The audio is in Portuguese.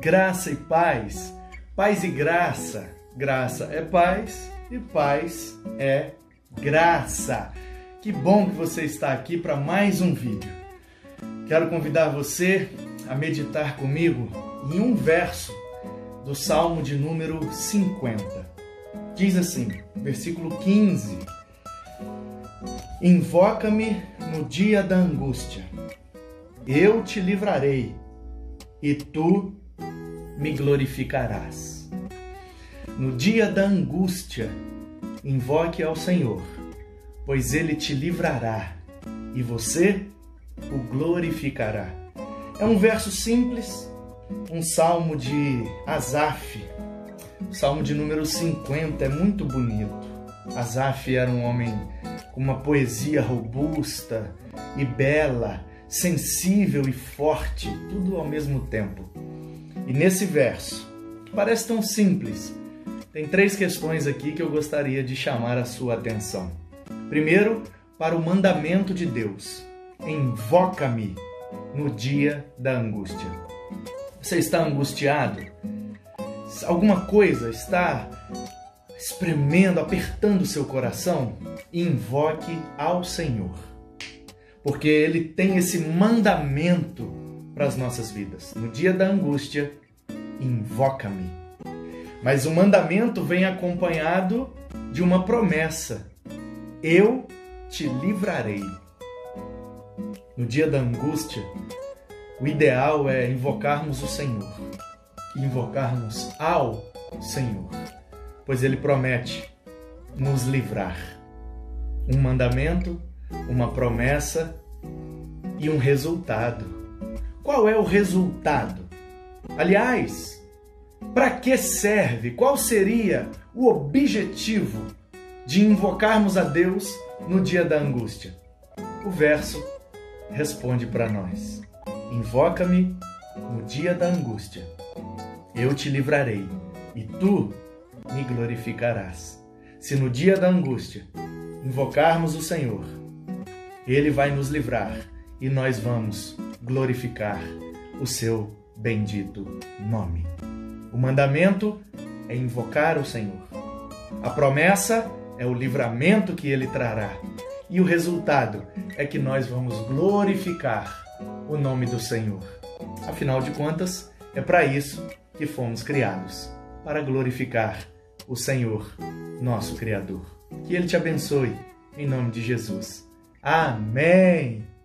Graça e paz, paz e graça. Graça é paz e paz é graça. Que bom que você está aqui para mais um vídeo. Quero convidar você a meditar comigo em um verso do Salmo de número 50. Diz assim, versículo 15: Invoca-me no dia da angústia, eu te livrarei e tu me glorificarás. No dia da angústia, invoque ao Senhor, pois ele te livrará e você o glorificará. É um verso simples, um salmo de Asaf, salmo de número 50, é muito bonito. Asaf era um homem com uma poesia robusta e bela, sensível e forte, tudo ao mesmo tempo. E nesse verso, que parece tão simples, tem três questões aqui que eu gostaria de chamar a sua atenção. Primeiro, para o mandamento de Deus: invoca-me no dia da angústia. Você está angustiado? Alguma coisa está espremendo, apertando o seu coração? Invoque ao Senhor, porque Ele tem esse mandamento para as nossas vidas. No dia da angústia, invoca-me. Mas o mandamento vem acompanhado de uma promessa: eu te livrarei. No dia da angústia, o ideal é invocarmos o Senhor, invocarmos ao Senhor, pois Ele promete nos livrar. Um mandamento, uma promessa e um resultado. Qual é o resultado? Aliás, para que serve? Qual seria o objetivo de invocarmos a Deus no dia da angústia? O verso responde para nós: Invoca-me no dia da angústia, eu te livrarei e tu me glorificarás. Se no dia da angústia invocarmos o Senhor, Ele vai nos livrar e nós vamos glorificar o seu bendito nome. O mandamento é invocar o Senhor. A promessa é o livramento que ele trará. E o resultado é que nós vamos glorificar o nome do Senhor. Afinal de contas, é para isso que fomos criados para glorificar o Senhor, nosso Criador. Que Ele te abençoe, em nome de Jesus. Amém!